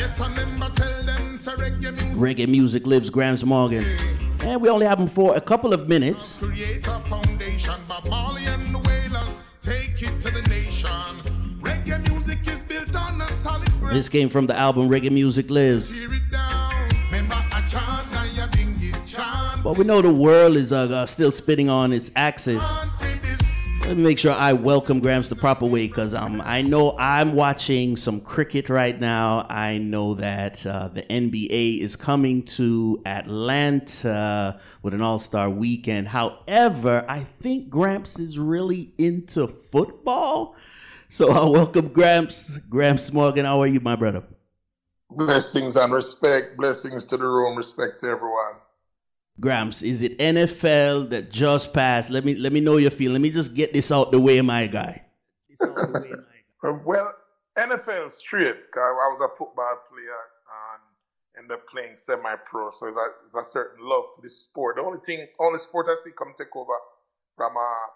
Yes, I remember tell them so reggae music. Reggae music lives, Gramps Morgan. And we only have him for a couple of minutes. Create a foundation, Bob Marley and the Wailers take it to the nation. Reggae music is built on a solid ground. This came from the album Reggae Music Lives. Tear it down. Remember a chant, now you ding it chant. But we know the world is uh, uh, still spinning on its axis. Let me make sure I welcome Gramps the proper way because um, I know I'm watching some cricket right now. I know that uh, the NBA is coming to Atlanta with an All Star weekend. However, I think Gramps is really into football. So I'll welcome Gramps. Gramps Morgan, how are you, my brother? Blessings and respect. Blessings to the room. Respect to everyone. Gramps, is it NFL that just passed? Let me let me know your feeling. Let me just get this out the way, my guy. Uh, Well, NFL straight. I was a football player and ended up playing semi-pro, so it's a, it's a certain love for this sport. The only thing, only sport I see come take over from uh,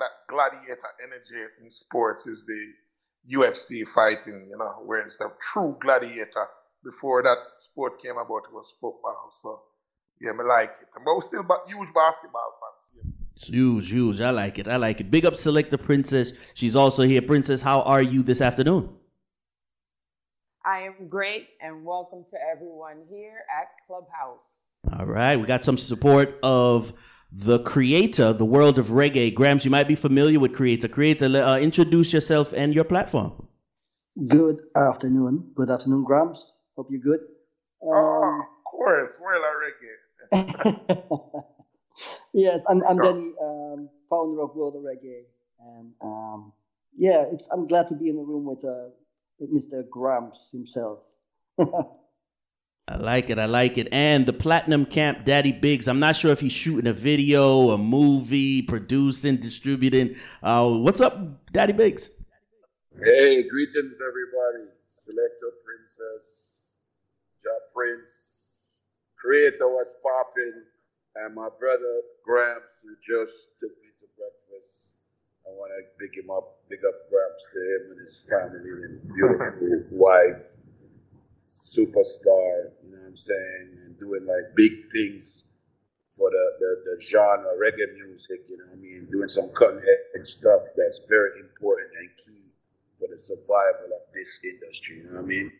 that gladiator energy in sports is the UFC fighting. You know, where it's the true gladiator. Before that sport came about, it was football. So yeah, me like it. But we're still ba- huge basketball fans. Yeah. It's huge, huge. I like it. I like it. Big up Selector Princess. She's also here. Princess, how are you this afternoon? I am great and welcome to everyone here at Clubhouse. All right. We got some support of the creator, the world of reggae. Gramps, you might be familiar with creator. Creator, uh, introduce yourself and your platform. Good afternoon. Good afternoon, Gramps. Hope you're good. Oh, Um, of course. Well, I reggae. yes, I'm, I'm Danny, um, founder of World of Reggae, and um, yeah, it's I'm glad to be in the room with uh, with Mr. Gramps himself. I like it. I like it. And the Platinum Camp, Daddy Biggs. I'm not sure if he's shooting a video, a movie, producing, distributing. Uh, what's up, Daddy Biggs? Hey, greetings everybody. Selector Princess, Ja Prince, Creator was popping, and my brother Gramps who just took me to breakfast. I want to big him up, big up Gramps to him and his family and beautiful wife, superstar, you know what I'm saying, and doing like big things for the, the, the genre reggae music, you know what I mean, doing some cutting edge stuff that's very important and key for the survival of this industry, you know what I mean?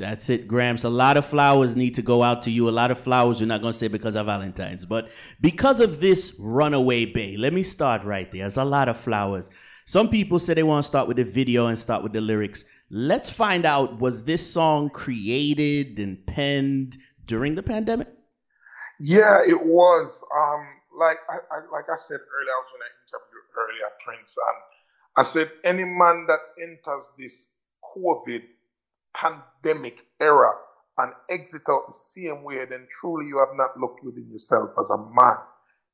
That's it, Gramps. A lot of flowers need to go out to you. A lot of flowers you're not going to say because of Valentine's, but because of this Runaway Bay. Let me start right there. There's a lot of flowers. Some people say they want to start with the video and start with the lyrics. Let's find out was this song created and penned during the pandemic? Yeah, it was. Um, like I, I like I said earlier, I was in an interview earlier, Prince, and I said any man that enters this COVID pandemic era and exit out the same way, then truly you have not looked within yourself as a man.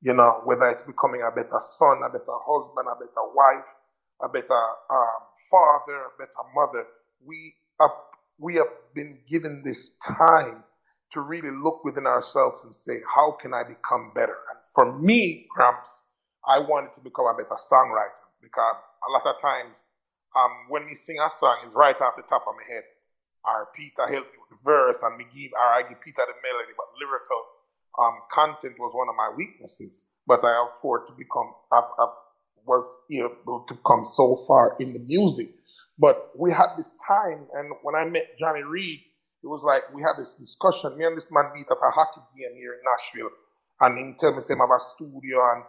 You know, whether it's becoming a better son, a better husband, a better wife, a better um, father, a better mother. We have we have been given this time to really look within ourselves and say, how can I become better? And for me, Gramps, I wanted to become a better songwriter because a lot of times um, when we sing a song, it's right off the top of my head. Or Peter helped me with the verse, and me give, or I give Peter the melody, but lyrical um, content was one of my weaknesses. But I afford to become, I've, I've was able to come so far in the music. But we had this time, and when I met Johnny Reid, it was like we had this discussion. Me and this man meet at a hockey game here in Nashville, and he tell me say, "I have a studio," and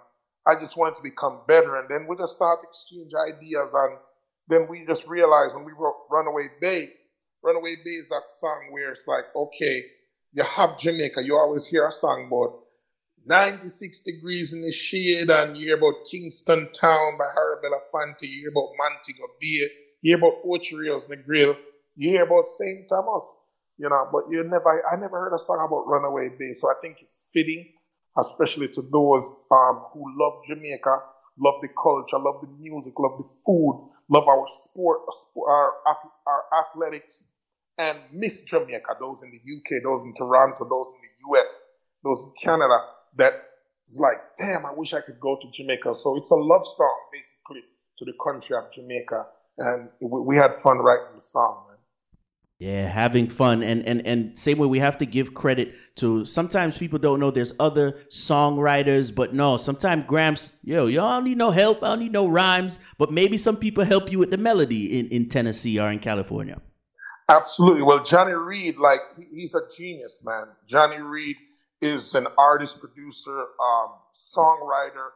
I just wanted to become better. And then we just start exchange ideas, and then we just realized when we wrote Runaway Bay, Runaway Bay is that song where it's like, okay, you have Jamaica, you always hear a song about 96 degrees in the shade, and you hear about Kingston Town by Harry Belafonte, you hear about Montego Bay, you hear about Ocho in the Grill, you hear about St. Thomas, you know, but you never, I never heard a song about Runaway Bay, so I think it's fitting, especially to those um, who love Jamaica, love the culture, love the music, love the food, love our sport, uh, sport our, our athletics, and miss Jamaica, those in the UK, those in Toronto, those in the US, those in Canada, that is like, damn, I wish I could go to Jamaica. So it's a love song, basically, to the country of Jamaica. And we, we had fun writing the song, man. Yeah, having fun and and and same way we have to give credit to sometimes people don't know there's other songwriters, but no, sometimes Gramps, yo, y'all don't need no help, I don't need no rhymes, but maybe some people help you with the melody in, in Tennessee or in California. Absolutely. Well, Johnny Reid, like he's a genius, man. Johnny Reid is an artist, producer, um, songwriter,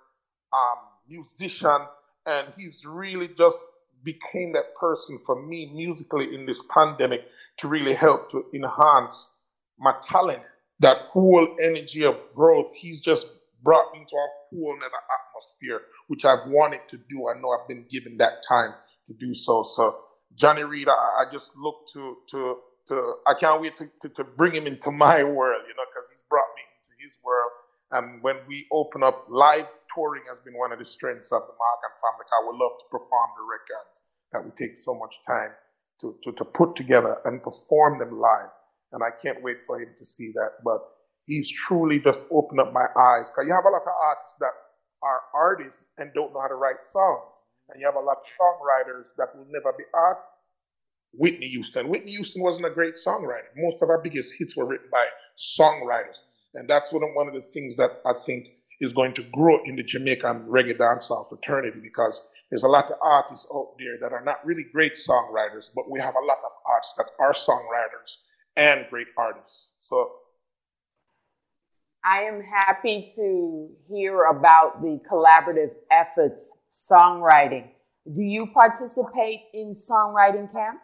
um, musician, and he's really just became that person for me musically in this pandemic to really help to enhance my talent. That whole energy of growth, he's just brought me into a whole other atmosphere, which I've wanted to do. I know I've been given that time to do so. So Johnny Reid, I, I just look to to to I can't wait to, to, to bring him into my world, you know, because he's brought me into his world. And when we open up live touring has been one of the strengths of the Morgan family. I would love to perform the records that we take so much time to, to, to put together and perform them live. And I can't wait for him to see that. But he's truly just opened up my eyes. Because you have a lot of artists that are artists and don't know how to write songs. And you have a lot of songwriters that will never be art. Whitney Houston. Whitney Houston wasn't a great songwriter. Most of our biggest hits were written by songwriters. And that's one of, one of the things that I think is going to grow in the Jamaican reggae dancehall fraternity because there's a lot of artists out there that are not really great songwriters, but we have a lot of artists that are songwriters and great artists. So I am happy to hear about the collaborative efforts songwriting. Do you participate in songwriting camp?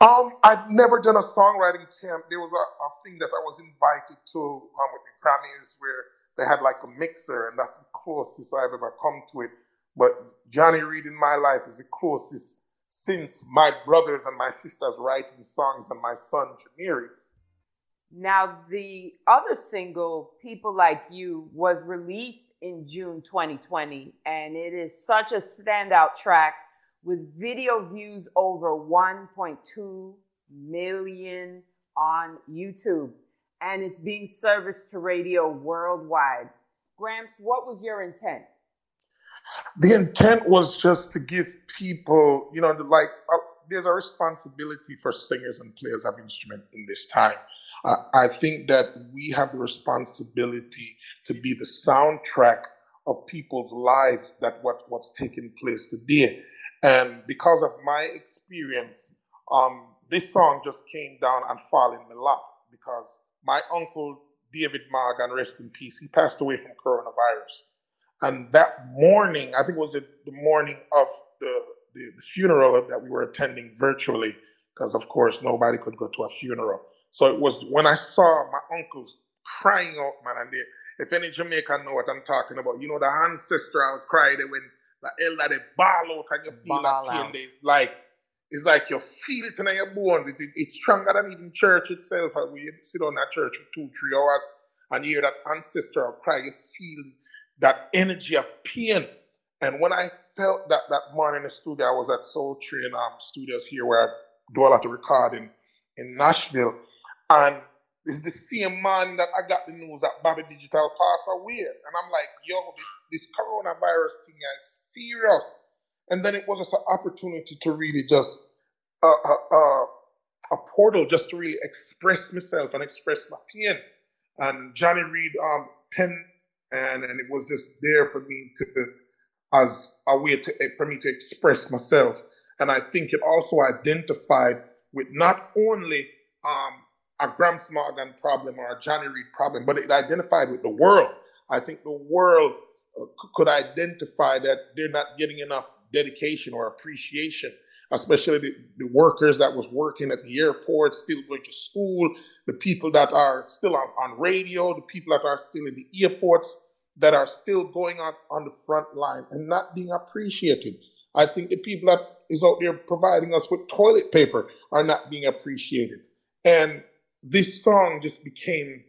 Um, I've never done a songwriting camp. There was a, a thing that I was invited to um, with the Grammys where they had like a mixer, and that's the closest I've ever come to it. But Johnny Reid in my life is the closest since my brothers and my sisters writing songs and my son Jamiri. Now, the other single, People Like You, was released in June 2020, and it is such a standout track with video views over 1.2 million on YouTube and it's being serviced to radio worldwide. Gramps, what was your intent? The intent was just to give people, you know, like uh, there's a responsibility for singers and players of instrument in this time. Uh, I think that we have the responsibility to be the soundtrack of people's lives that what, what's taking place today. And because of my experience, um, this song just came down and fell in my lap because my uncle David Morgan, rest in peace, he passed away from coronavirus. And that morning, I think it was the, the morning of the, the, the funeral that we were attending virtually, because of course nobody could go to a funeral. So it was when I saw my uncles crying out, man, and they, if any Jamaican know what I'm talking about, you know the ancestral cry they when the elder they bawl out and you feel ball that pain. It's like it's like you feel it in your bones. It, it, it's stronger than even church itself. And you sit on that church for two, three hours and you hear that ancestral cry, you feel that energy of pain. And when I felt that that morning in the studio, I was at Soul Train um, Studios here where I do a lot of recording in Nashville. And it's the same man that I got the news that Bobby Digital passed away. And I'm like, yo, this, this coronavirus thing is serious. And then it was just an opportunity to really just uh, uh, uh, a portal just to really express myself and express my pain. And Johnny Reid um, pen and and it was just there for me to as a way to for me to express myself. And I think it also identified with not only um, a Gramps Morgan problem or a Johnny Reid problem, but it identified with the world. I think the world uh, could identify that they're not getting enough dedication or appreciation, especially the, the, workers that was working at the airport, still going to school, the people that are still on, on radio, the people that are still in the airports, that are still going on on the front line and not being appreciated. I think the people that is out there providing us with toilet paper are not being appreciated. And this song just became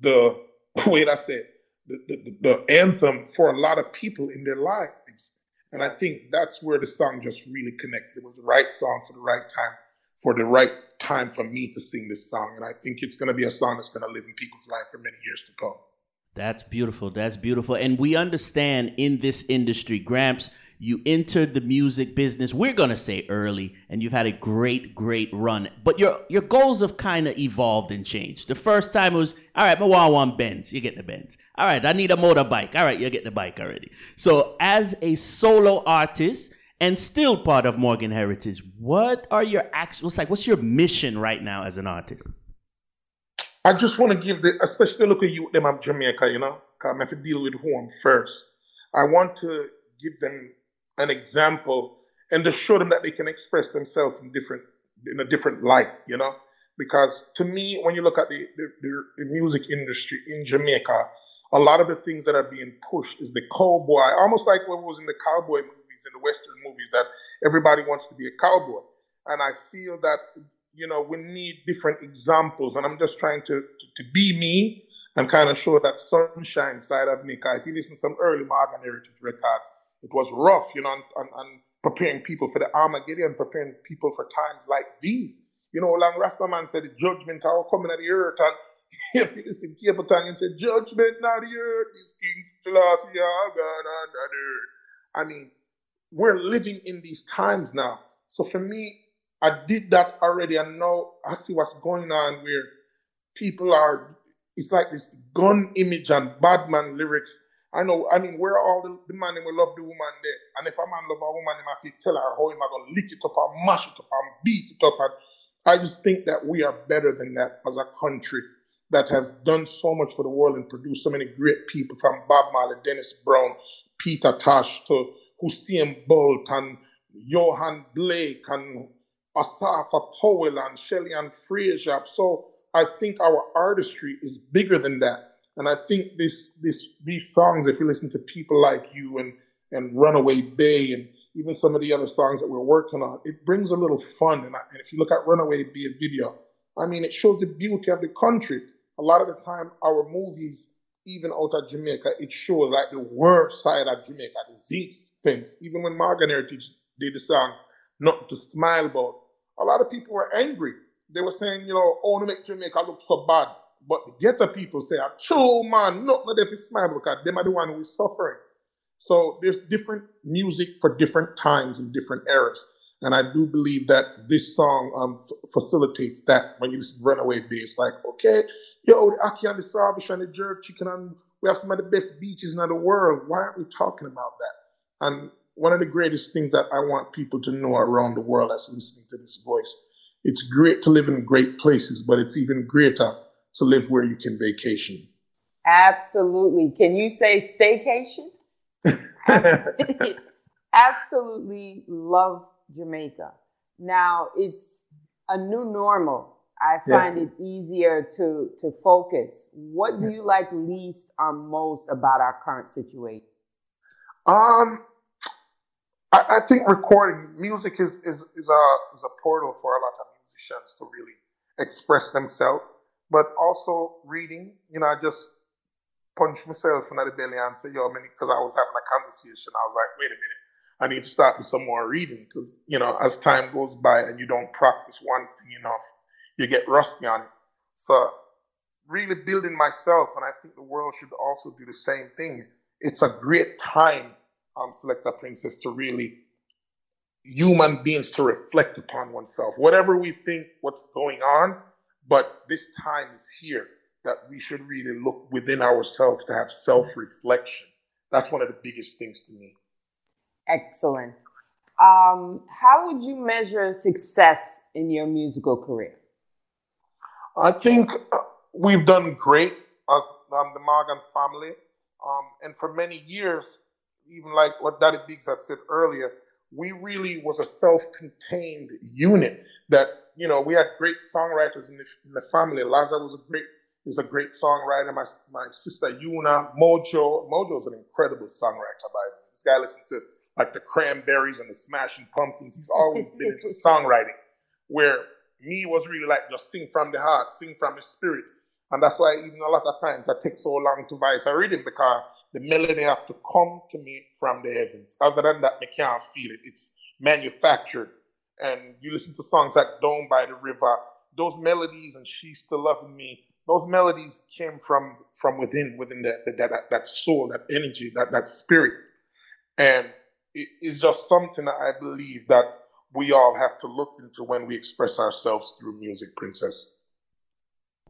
the way I said the, the, the anthem for a lot of people in their lives. And I think that's where the song just really connected. It was the right song for the right time, for the right time for me to sing this song. And I think it's going to be a song that's going to live in people's life for many years to come. That's beautiful. That's beautiful. And we understand in this industry, Gramps, You entered the music business, we're to say early, and you've had a great, great run. But your, your goals have kind of evolved and changed. The first time was, all right, want one Benz. You get the Benz. All right, I need a motorbike. All right, you get the bike already. So, as a solo artist, and still part of Morgan Heritage. What are your actual, what's like, what's your mission right now as an artist? I just want to give the, especially look at you, them of Jamaica, you know, because I have to deal with home first. I want to give them an example and to show them that they can express themselves in different, in a different light, you know, because to me, when you look at the, the, the music industry in Jamaica, a lot of the things that are being pushed is the cowboy, almost like what was in the cowboy movies, in the Western movies, that everybody wants to be a cowboy. And I feel that you know, we need different examples. And I'm just trying to, to, to be me and kind of show that sunshine side of me. If you listen to some early Morgan Heritage records, it was rough, you know, and, and, preparing people for the Armageddon, preparing people for times like these. You know, Lang Rastaman said judgment are coming at the earth. And if you listen to Capleton and said, judgment not the earth, these kings Selassie are gone on the earth. I mean, we're living in these times now. So for me, I did that already, and now I see what's going on where people are. It's like this gun image and bad man lyrics. I know. I mean, where all the, the man will love the woman there, and if a man love a woman, he must tell her how he might gonna lick it up and mash it up and beat it up. And I just think that we are better than that as a country that has done so much for the world and produced so many great people from Bob Marley, Dennis Brown, Peter Tosh to Usain Bolt and Yohan Blake and Asafa Powell and Shelly-Ann Fraser. So I think our artistry is bigger than that. And I think this this these songs, if you listen to people like you and and Runaway Bay and even some of the other songs that we're working on, it brings a little fun. And, I, and if you look at Runaway Bay video, I mean, it shows the beauty of the country. A lot of the time, our movies, even out of Jamaica, it shows like the worst side of Jamaica, the zinc things. Even when Morgan Heritage did the song, Not to Smile About, a lot of people were angry. They were saying, you know, oh, to make Jamaica look so bad. But the ghetto people say, true man, not not if smile because them are the one who is suffering. So there's different music for different times and different eras. And I do believe that this song um, f- facilitates that when you listen to Runaway Bay. It's like, okay, yo, the Ackee and the Saltfish and the Jerk Chicken, and we have some of the best beaches in the world. Why aren't we talking about that? And one of the greatest things that I want people to know around the world that's listening to this voice. It's great to live in great places, but it's even greater to live where you can vacation. Absolutely. Can you say staycation? Absolutely love Jamaica. Now it's a new normal. I find yeah. it easier to to focus. What do you like least or most about our current situation? Um, I, I, think recording music is, is, is, a, is a portal for a lot of musicians to really express themselves, but also reading. You know, I just punched myself in the belly and said, yo, because I was having a conversation, I was like, wait a minute, I need to start with some more reading because, you know, as time goes by and you don't practice one thing enough, you get rusty on it. So, really building myself, and I think the world should also do the same thing. It's a great time um, Selector Princess to really human beings to reflect upon oneself. Whatever we think, what's going on, but this time is here that we should really look within ourselves to have self reflection. That's one of the biggest things to me. Excellent. Um, how would you measure success in your musical career? I think uh, we've done great as um, the Morgan family. Um, and for many years, even like what Daddy Biggs had said earlier, we really was a self-contained unit that you know we had great songwriters in the, in the family. Laza was a great is a great songwriter. My my sister Yuna Mojo Mojo is an incredible songwriter. By the way, this guy listened to like the Cranberries and the Smashing Pumpkins. He's always been into songwriting. Where me was really like just sing from the heart, sing from the spirit, and that's why even a lot of times I take so long to voice a rhythm because the melody have to come to me from the heavens. Other than that, I can't feel it. It's manufactured. And you listen to songs like Down by the River, those melodies and She's Still Loving Me, those melodies came from from within, within that that, that, that soul, that energy, that, that spirit. And it's just something that I believe that we all have to look into when we express ourselves through music, Princess.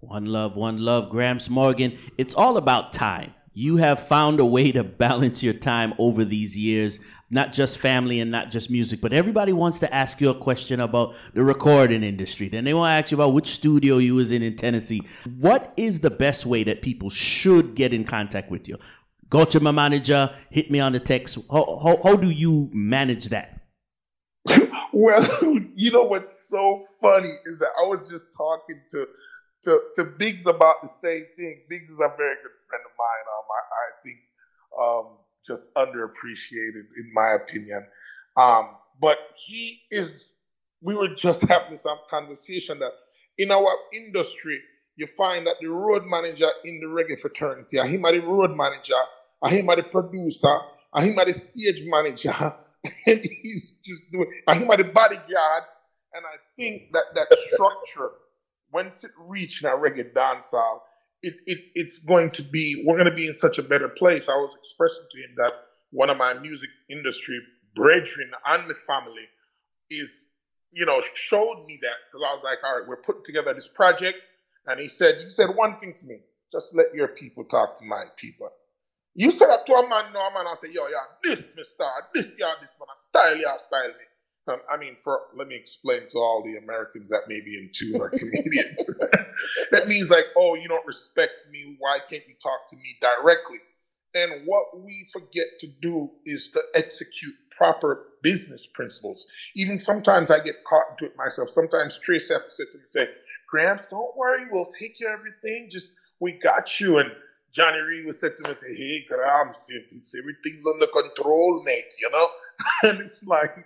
One love, one love, Gramps Morgan. It's all about time. You have found a way to balance your time over these years, not just family and not just music, but everybody wants to ask you a question about the recording industry. Then they want to ask you about which studio you was in in Tennessee. What is the best way that people should get in contact with you? Go to my manager, hit me on the text. How, how, how do you manage that? well, you know what's so funny is that I was just talking to to, to Biggs about the same thing. Biggs is a very good friend of mine. Um, I, I think um, just underappreciated in my opinion. Um, but he is. We were just having some conversation that in our industry, you find that the road manager in the reggae fraternity, I him the road manager, I him the producer, I him the stage manager, and he's just doing, I him the bodyguard. And I think that that structure once it reached a reggae dancehall, it, it it's going to be we're going to be in such a better place. I was expressing to him that one of my music industry brethren and the family is you know showed me that because I was like, all right, we're putting together this project, and he said he said one thing to me: just let your people talk to my people. You said that to a man, no a man. I say, yo, yeah, this, Mister, this, yeah, this man, style, yeah, style me. Um, I mean, for let me explain to all the Americans that may be in tune or Canadians. that means like, oh, you don't respect me. Why can't you talk to me directly? And what we forget to do is to execute proper business principles. Even sometimes I get caught into it myself. Sometimes Trace has to sit to me and say, Gramps, don't worry, we'll take care of everything. Just we got you. And Johnny Reid would say to me, say, hey, Gramps, everything's under control, mate, you know? and it's like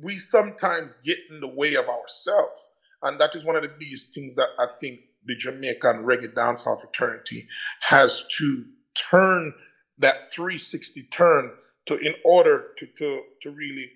we sometimes get in the way of ourselves. And that is one of the biggest things that I think the Jamaican reggae dancehall fraternity has to turn that 360 turn to in order to to, to really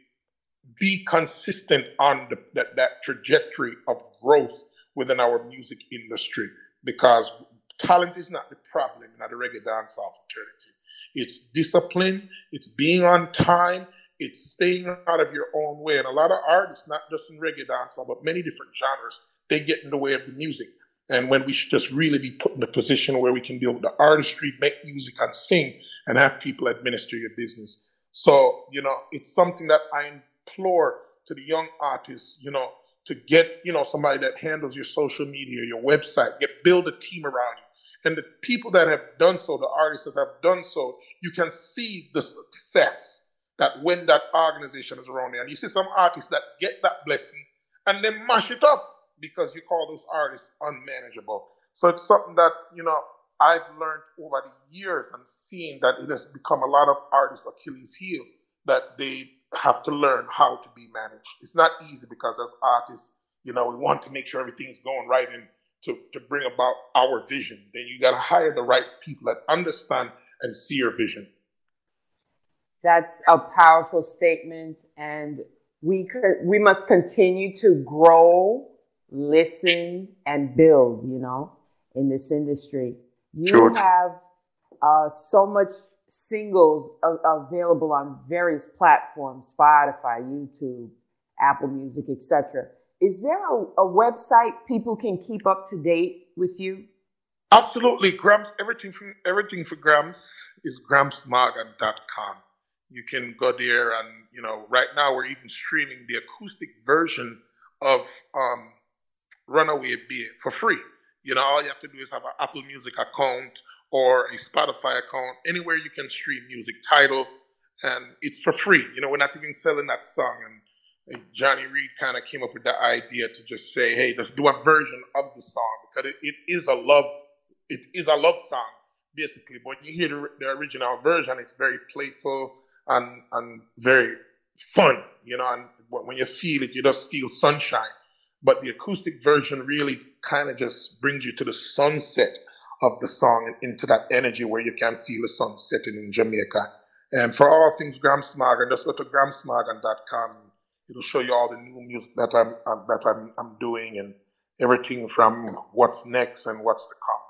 be consistent on the, that, that trajectory of growth within our music industry because talent is not the problem in the reggae dancehall fraternity. It's discipline, it's being on time, it's staying out of your own way. And a lot of artists, not just in reggae dancehall, but many different genres, they get in the way of the music. And when we should just really be put in a position where we can deal with the artistry, make music and sing, and have people administer your business. So, you know, it's something that I implore to the young artists, you know, to get, you know, somebody that handles your social media, your website, get build a team around you. And the people that have done so, the artists that have done so, you can see the success that when that organization is around there, and you see some artists that get that blessing and they mash it up because you call those artists unmanageable. So it's something that, you know, I've learned over the years and seen that it has become a lot of artists' Achilles heel that they have to learn how to be managed. It's not easy because as artists, you know, we want to make sure everything's going right and to, to bring about our vision. Then you got to hire the right people that understand and see your vision that's a powerful statement and we could we must continue to grow listen and build you know in this industry. You George. have uh, so much singles available on various platforms spotify youtube apple music etc is there a, a website people can keep up to date with you? Absolutely. Gramps everything for everything for gramps is grampsmorgan.com you can go there and you know right now we're even streaming the acoustic version of um, Runaway Bay for free. You know all you have to do is have an apple music account or a spotify account. Anywhere you can stream music title and it's for free. You know we're not even selling that song. And johnny reid kind of came up with the idea to just say hey let's do a version of the song because it, it is a love it is a love song basically. But you hear the, the original version it's very playful and and very fun, you know. And when you feel it, you just feel sunshine. But the acoustic version really kind of just brings you to the sunset of the song and into that energy where you can feel the sun setting in Jamaica. And for all things Gramps Morgan, just go to grampsmorgan.com. It'll show you all the new music that I'm that I'm, I'm doing and everything from what's next and what's to come.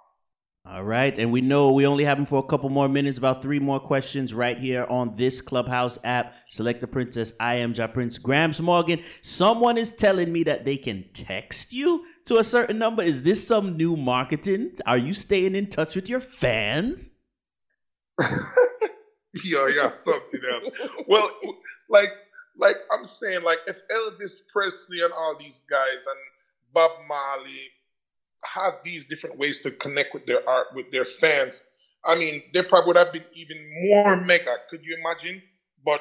All right. And we know we only have him for a couple more minutes, about three more questions right here on this Clubhouse app. Selector Princess. I am Ja Prince. Gramps Morgan. Someone is telling me that they can text you to a certain number. Is this some new marketing? Are you staying in touch with your fans? Yo, yeah, something else. Well, like, like I'm saying, like if Elvis Presley and all these guys and Bob Marley have these different ways to connect with their art with their fans. I mean, they probably would have been even more mega. Could you imagine? But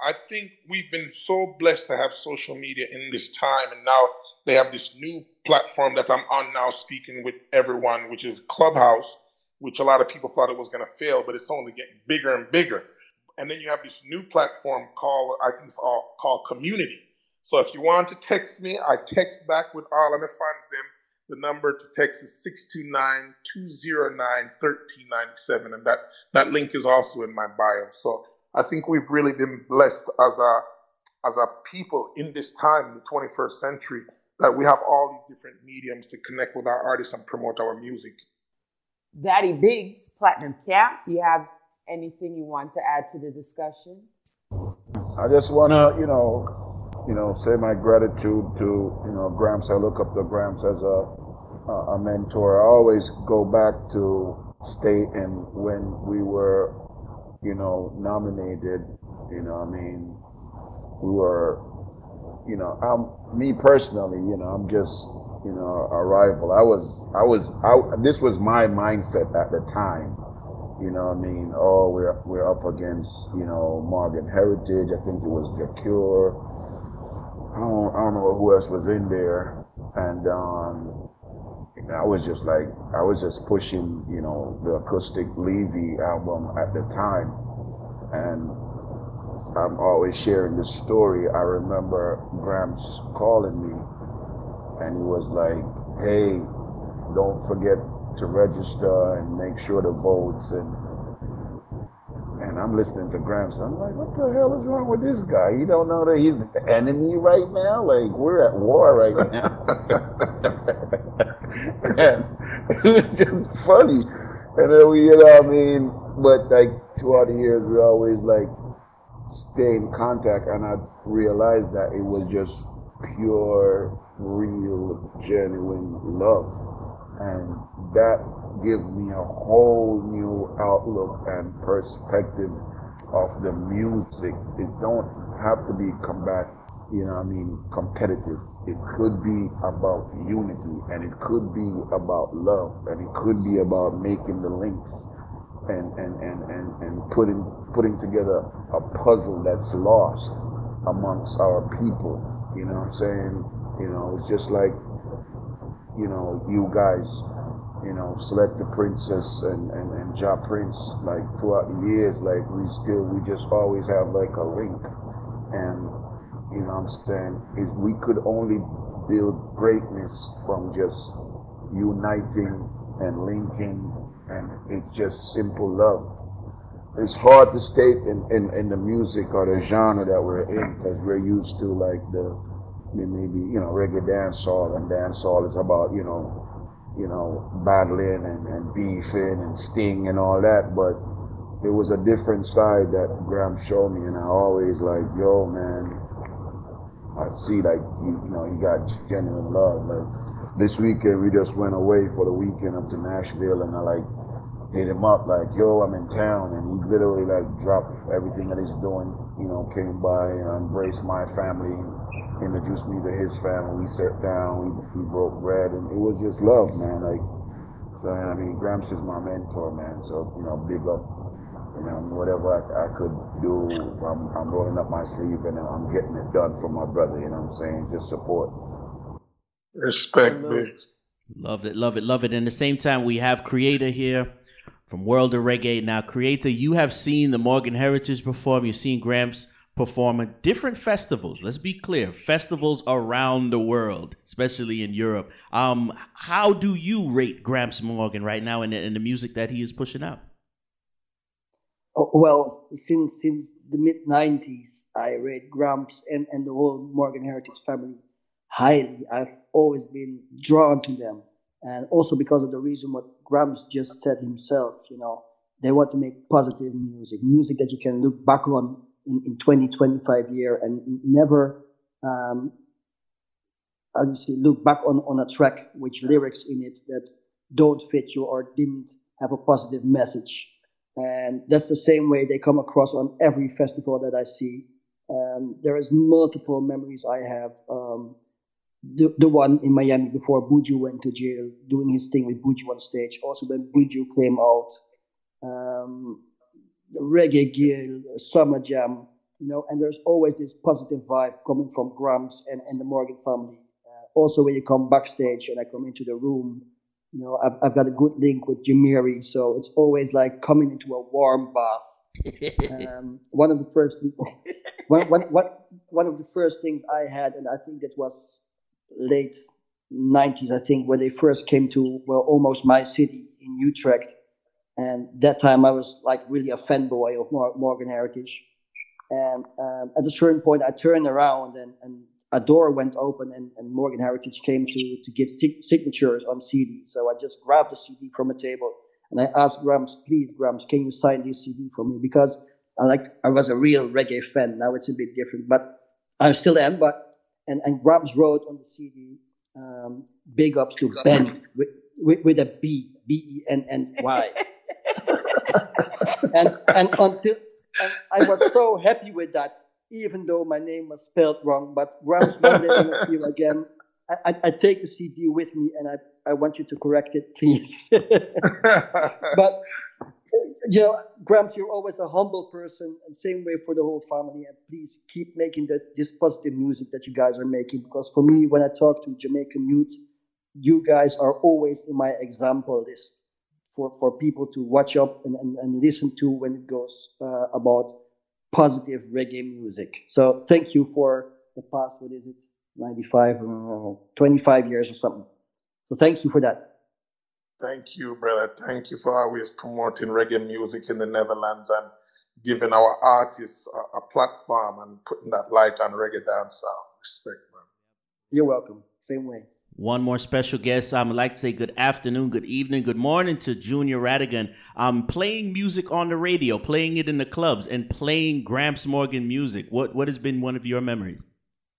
I think we've been so blessed to have social media in this time, and now they have this new platform that I'm on now, speaking with everyone, which is Clubhouse, which a lot of people thought it was going to fail, but it's only getting bigger and bigger. And then you have this new platform called, I think it's all called Community. So if you want to text me, I text back with all of my fans them the number to text is 629-209-1397. And that, that link is also in my bio. So I think we've really been blessed as a, as a people in this time, the 21st century, that we have all these different mediums to connect with our artists and promote our music. Daddy Biggs, Platinum Cap, you have anything you want to add to the discussion? I just want to, you know, you know, say my gratitude to, you know, Gramps. I look up to Gramps as a, a mentor. I always go back to state and when we were, you know, nominated, you know, I mean, we were, you know, I'm, me personally, you know, I'm just, you know, a rival. I was, I was, I, this was my mindset at the time. You know I mean? Oh, we're, we're up against, you know, Morgan Heritage. I think it was Jah Cure I don't, I don't know who else was in there, and um, I was just like, I was just pushing, you know, the acoustic Levy album at the time, and I'm always sharing this story. I remember Gramps calling me, and he was like, "Hey, don't forget to register and make sure the votes and and I'm listening to Gramps. I'm like, what the hell is wrong with this guy? He don't know that he's the enemy right now? Like, we're at war right now. it was just funny. And then we, you know, what I mean, but like throughout the years, we always like stay in contact. And I realized that it was just pure, real, genuine love. And that gives me a whole new outlook and perspective of the music. It don't have to be combat, you know I mean, competitive. It could be about unity and it could be about love and it could be about making the links and, and, and, and, and putting putting together a puzzle that's lost amongst our people. You know what I'm saying? You know, it's just like, you know, you guys you know, selector princess and, and, and Ja Prince, like throughout the years, like we still, we just always have like a link. And, you know I'm saying, if we could only build greatness from just uniting and linking, and it's just simple love. It's hard to state in, in, in the music or the genre that we're in because we're used to like the maybe you know reggae dancehall and dancehall is about you know you know, battling and, and beefing and sting and all that, but it was a different side that Graham showed me, and I always like, yo, man, I see like you, you know, you got genuine love. Like this weekend, we just went away for the weekend up to Nashville, and I like hit him up like, yo, I'm in town, and he literally like dropped everything that he's doing, you know, came by and embraced my family, introduced me to his family. We sat down, we, we broke bread, and it was just love, man. Like, so I mean, Gramps is my mentor, man. So you know, big up, you know, whatever I, I could do, I'm, I'm rolling up my sleeve and I'm getting it done for my brother. You know what I'm saying? Just support. Respect, big. Love it, love it, love it. And at the same time, we have Creator here from World of Reggae. Now, Creator, you have seen the Morgan Heritage perform. You've seen Gramps perform at different festivals. Let's be clear, festivals around the world, especially in Europe. Um, how do you rate Gramps Morgan right now the, in the music that he is pushing out? Oh, well, since since the mid '90s, I rate Gramps and, and the whole Morgan Heritage family highly. I've always been drawn to them and also because of the reason what Gramps just said himself, you know, they want to make positive music, music that you can look back on in, in 20, 25 years and never, um, obviously look back on, on a track with lyrics in it that don't fit you or didn't have a positive message. And that's the same way they come across on every festival that I see. Um, there is multiple memories I have. Um, the, the one in Miami before Buju went to jail, doing his thing with Buju on stage. Also, when Buju came out, um, the Reggae Geel, Summer Jam, you know, and there's always this positive vibe coming from Gramps and, and the Morgan family. Uh, also, when you come backstage and I come into the room, you know, I've, I've got a good link with Jamiri, so it's always like coming into a warm bath. um, one of the first, one, one, one, one of the first things I had, and I think that was late 90s, I think, when they first came to, well, almost my city in Utrecht. And that time I was like really a fanboy of Morgan Heritage. And um, at a certain point, I turned around and, and a door went open and, and Morgan Heritage came to, to give signatures on CD. So I just grabbed the CD from a table and I asked Gramps, please, Gramps, can you sign this CD for me? Because I like, I was a real reggae fan. Now it's a bit different, but I still am. But, and, and Gramps wrote on the CD, um, big ups to Ben with, with, with a B, B E N N Y. and, and until, and I was so happy with that even though my name was spelled wrong. But Gramps, one day when see again, I, I, I, take the CD with me and I, I want you to correct it, please. but, you know, Gramps, you're always a humble person, and same way for the whole family. And please keep making the, this positive music that you guys are making. Because for me, when I talk to Jamaican youth, you guys are always in my example list for, for people to watch up and, and, and listen to when it goes uh, about positive reggae music. So thank you for the past, what is it, 95, uh, 25 years or something. So thank you for that. Thank you, brother. Thank you for always promoting reggae music in the Netherlands and giving our artists a, a platform and putting that light on reggae dancehall. Respect, man. You're welcome. Same way. One more special guest. I'd like to say good afternoon, good evening, good morning to Junior Radigan. I'm playing music on the radio, playing it in the clubs, and playing Gramps Morgan music. What what has been one of your memories?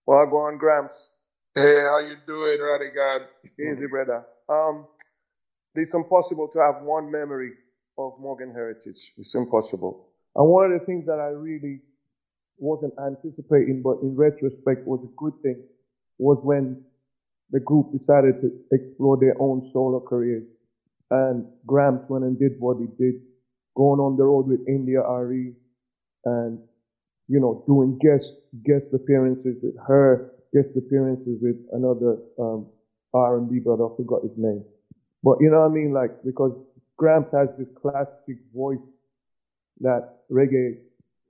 Well, I go on, Gramps. Hey, how you doing, Radigan? Easy, brother. Um, it's impossible to have one memory of Morgan heritage. It's impossible. And one of the things that I really wasn't anticipating, but in retrospect was a good thing, was when the group decided to explore their own solo careers. And Gramps went and did what he did, going on the road with India.Arie and, you know, doing guest, guest appearances with her, guest appearances with another, um, R&B brother, I forgot his name. But you know what I mean? Like, because Gramps has this classic voice that reggae,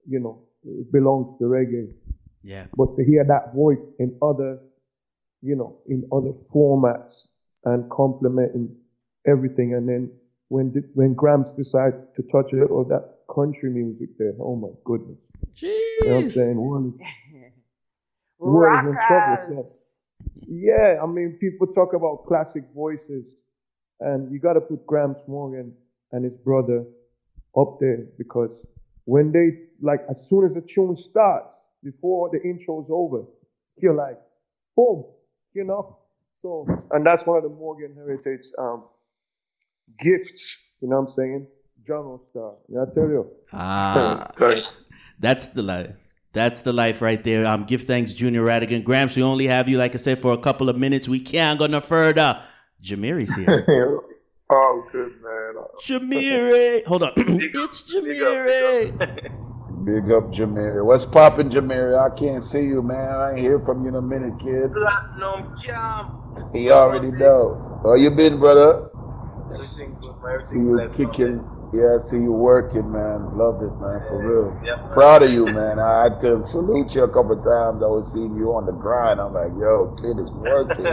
you know, it belongs to reggae. Yeah. But to hear that voice in other you know, in other formats and complementing everything. And then when when Gramps decided to touch a little of that country music there, oh my goodness. Jeez. You know what I'm saying? World is, world is in trouble. Yeah, I mean, people talk about classic voices, and you got to put Gramps Morgan and his brother up there because when they, like, as soon as the tune starts, before the intro's over, you're like, boom, you know. So, and that's one of the Morgan Heritage um, gifts. You know what I'm saying? Jungle Star. I tell you. Ah, that's the life. That's the life right there. Um, give thanks, Junior Radigan. Gramps, we only have you, like I said, for a couple of minutes. We can't go no further. Jamiri's here. oh, good man. Jamiri. Hold on. it's Jamiri. Big up Jamiri. What's poppin', Jamiri? I can't see you, man. I ain't hear from you in a minute, kid. Platinum jam. He already knows. How you been, brother? Everything good, man. See you kicking. Yeah, I see you working, man. Love it, man, for real. Yeah, Proud of you, man. I had to salute you a couple times. I was seeing you on the grind. I'm like, yo, kid is working.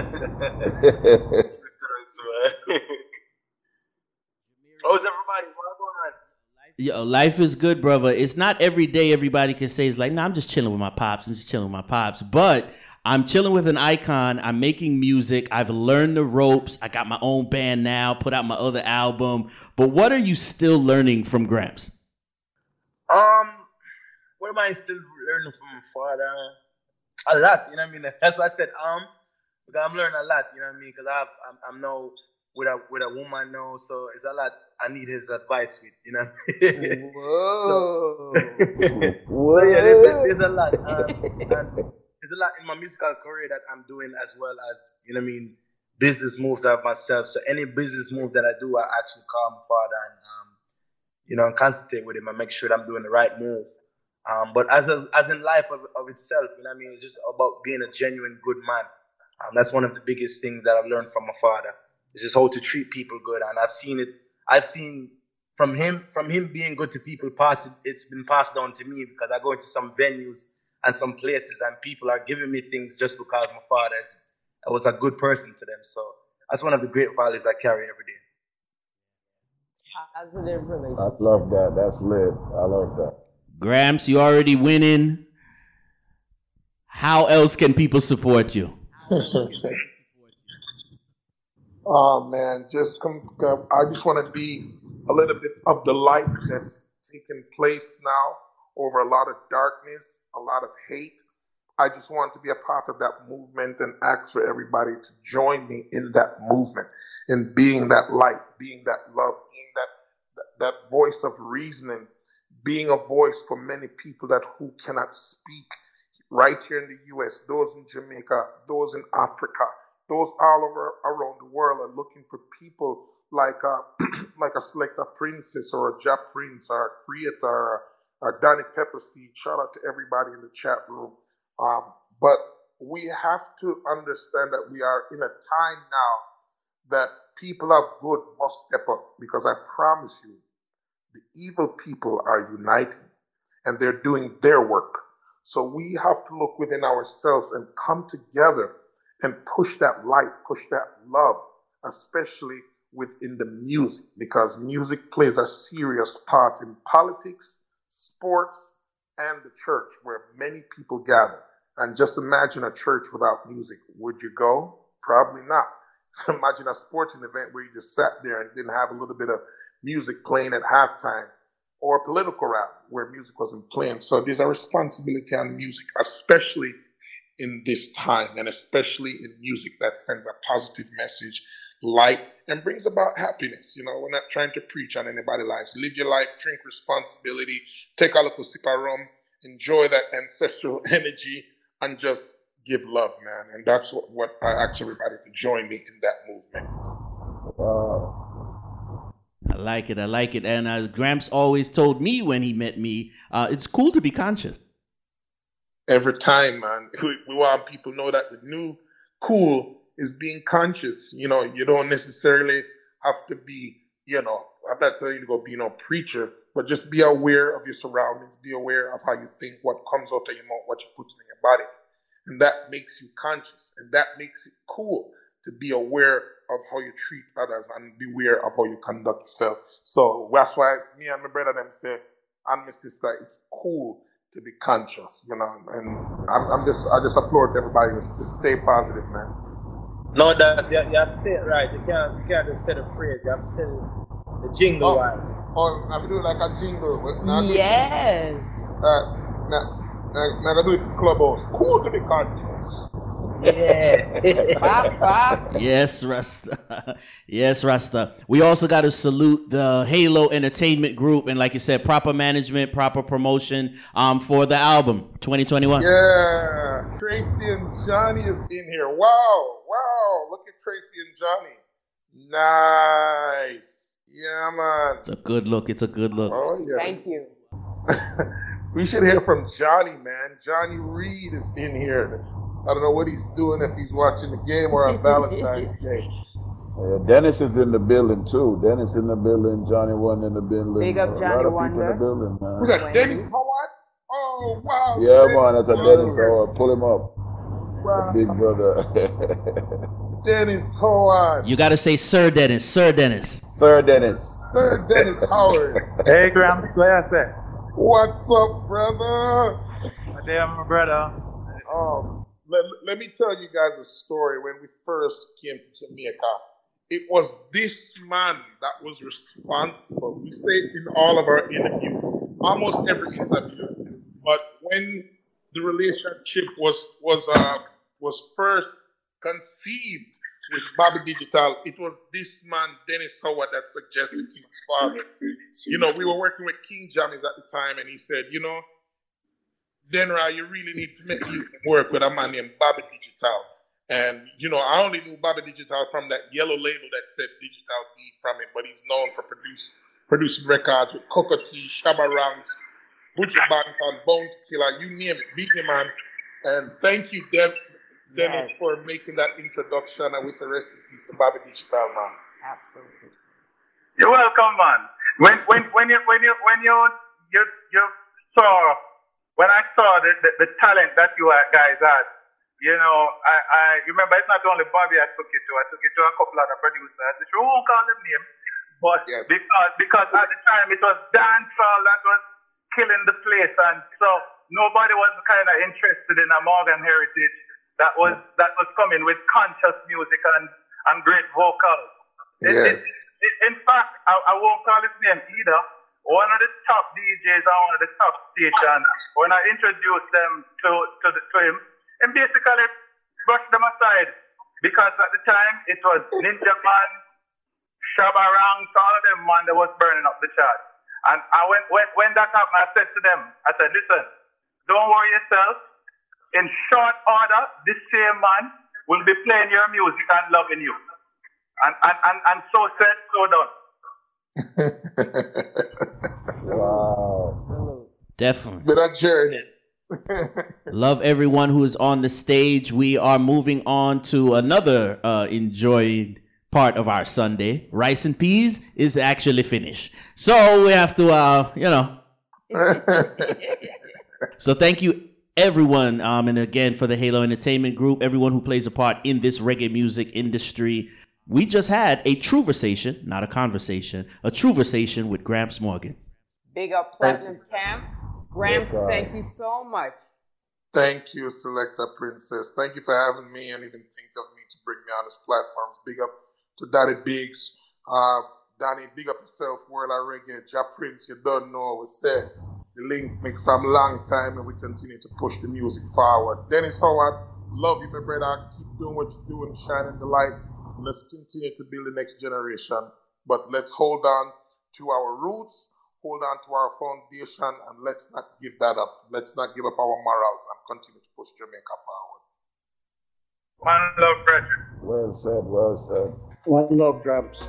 How's everybody? Yo, life is good, brother. It's not every day everybody can say it's like, no, nah, I'm just chilling with my pops. I'm just chilling with my pops. But I'm chilling with an icon. I'm making music. I've learned the ropes. I got my own band now, put out my other album. But what are you still learning from Gramps? Um, what am I still learning from my father? A lot, you know what I mean? That's why I said um, because I'm learning a lot, you know what I mean? Because I'm, I'm now with a with a woman now, so it's a lot. I need his advice with, you know. Whoa. so, so yeah, there's, there's a lot. Um, there's a lot in my musical career that I'm doing as well as you know what I mean business moves of myself. So any business move that I do, I actually call my father and um, you know and with him and make sure that I'm doing the right move. Um, but as as in life of, of itself, you know what I mean, it's just about being a genuine good man. Um, that's one of the biggest things that I've learned from my father. It's just how to treat people good, and I've seen it. I've seen from him from him being good to people. Pass it's been passed on to me because I go into some venues and some places, and people are giving me things just because my father is, was a good person to them. So that's one of the great values I carry every day. Positive I love that. That's lit. I love that. Gramps, you already winning. How else can people support you? Oh man, just come. I just want to be a little bit of the light that's taking place now over a lot of darkness, a lot of hate. I just want to be a part of that movement and ask for everybody to join me in that movement, in being that light, being that love, being that that, that voice of reasoning, being a voice for many people that who cannot speak right here in the U.S., those in Jamaica, those in Africa, those all over around the world are looking for people like a like a Selector Princess or a Ja Prince or a Creator or, or Donny Pepperseed. Shout out to everybody in the chat room. Um, but we have to understand that we are in a time now that people of good must step up because I promise you, the evil people are uniting and they're doing their work. So we have to look within ourselves and come together and push that light, push that love, especially within the music, because music plays a serious part in politics, sports, and the church where many people gather. And just imagine a church without music. Would you go? Probably not. Imagine a sporting event where you just sat there and didn't have a little bit of music playing at halftime, or a political rally where music wasn't playing. So there's a responsibility on music, especially in this time, and especially in music that sends a positive message, light, and brings about happiness. You know, we're not trying to preach on anybody's lives. Live your life, drink responsibility, take a little sip of rum, enjoy that ancestral energy, and just give love, man. And that's what, what I ask everybody to join me in that movement. Wow. I like it. I like it. And uh, Gramps always told me when he met me, uh, it's cool to be conscious. every time, man. We, we want people know that the new cool is being conscious. You know, you don't necessarily have to be, you know, I'm not telling you to go be no preacher, but just be aware of your surroundings, be aware of how you think, what comes out of your mouth, what you put in your body. And that makes you conscious and that makes it cool to be aware of how you treat others and be aware of how you conduct yourself. So that's why me and my brother them say, and my sister, it's cool to be conscious, you know. And I'm, I'm just, I just applaud everybody to to stay positive, man. No, that you, you have to say it right. You can't you can't just say the phrase. You have to say the, the jingle Oh. right. Oh, I'm doing like a jingle. but now I do it- Yes. Uh, now, now, now I do it for clubhouse. Cool to be conscious. Yeah. Bop, bop. Yes, Rasta. yes, Rasta. We also got to salute the Halo Entertainment Group and, like you said, proper management, proper promotion um, for the album 2021. Yeah, Tracy and Johnny is in here. Wow, wow! Look at Tracy and Johnny. Nice. Yeah, man. It's a good look. It's a good look. Oh yeah. Thank you. we should hear from Johnny, man. Johnny Reid is in here. I don't know what he's doing if he's watching the game or on Valentine's Day. Yeah, Dennis is in the building too. Dennis in the building. Johnny one in the building. Big up a Johnny lot of people in the building, man. Who's that? Dennis Howard? Oh wow. Yeah, man, that's a Dennis Howard. Howard. Pull him up. Wow. Big brother. Dennis Howard. You got to say Sir Dennis. Sir Dennis. Sir Dennis. Sir Dennis Howard. Hey, Grams, what I say? What's up, brother? My day, my brother. Um, let, let me tell you guys a story. When we first came to Jamaica, it was this man that was responsible. We say it in all of our interviews, almost every interview. But when the relationship was was uh, was first conceived with Bobby Digital, it was this man, Dennis Howard, that suggested to my father. You know, we were working with King Jammies at the time, and he said, you know, Denroy, you really need to make you work with a man named Bobby Digital. And, you know, I only knew Bobby Digital from that yellow label that said Digital B from it, but he's known for producing producing records with Cocoa Tea, Shabba Ranks, Buju Banton, Bounty Killer, you name it, beat me, man. And thank you, Dev, Dennis, yes. for making that introduction. And we say rest in peace to Bobby Digital, man. Absolutely. You're welcome, man. When when when you when you when you you you saw when I saw the, the, the talent that you guys had, you know, I, I remember it's not only Bobby I took it to, I took it to a couple other producers, which we won't call them name, but yes. because because at the time it was dancehall that was killing the place, and so nobody was kind of interested in a Morgan heritage that was that was coming with conscious music and and great vocals. Yes. It, it, in fact, I, I won't call his name either one of the top DJs on one of the top stations, when I introduced them to, to, the, to him, and basically brushed them aside because at the time it was Ninja Man, Shabba Ranks, all of them, man, that was burning up the chart. And I went, when, when that happened, I said to them, I said, listen, don't worry yourself. In short order, this same man will be playing your music and loving you. And, and, and, and so said, so done. Wow. Definitely. But a journey. Love everyone who is on the stage. We are moving on to another uh, enjoyed part of our Sunday. Rice and peas is actually finished. So we have to, uh, you know. so thank you everyone. Um, and again, for the Halo Entertainment Group, everyone who plays a part in this reggae music industry. We just had a true conversation, not a conversation, a true conversation with Gramps Morgan. Big up Platinum Camp. Gramps, yes, thank you so much. Thank you, Selector Princess. Thank you for having me and even think of me to bring me on this platforms. Big up to Daddy Biggs. Uh, Danny, big up yourself, World of Reggae, Ja Prince, you don't know, what we said the link make from long time and we continue to push the music forward. Dennis Howard, love you, my brother. Keep doing what you're doing, shining the light. Let's continue to build the next generation, but let's hold on to our roots, hold on to our foundation, and let's not give that up. Let's not give up our morals and continue to push Jamaica forward. One love, Frederick. Well said, well said. One love, Gramps.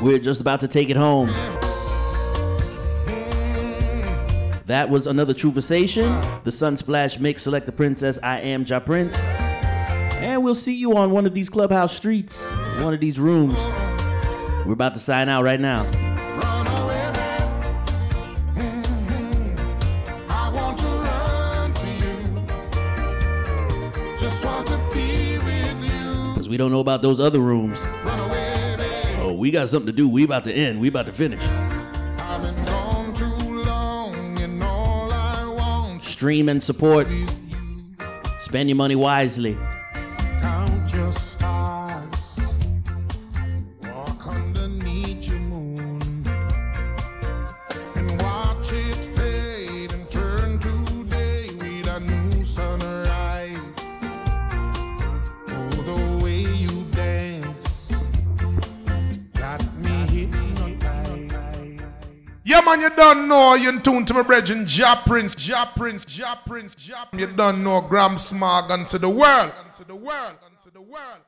We're just about to take it home. That was another true conversation. The Sunsplash Mix Selector Princess. I am Ja Prince. And we'll see you on one of these clubhouse streets, one of these rooms. We're about to sign out right now. Because we don't know about those other rooms. Oh, we got something to do. We about to end. We about to finish. Stream and support. Spend your money wisely. Man, you don't know. You in tune to my brethren, Ja Prince, Ja Prince, Ja Prince, Ja You don't know Gramps Morgan unto the world, unto the world, unto the world.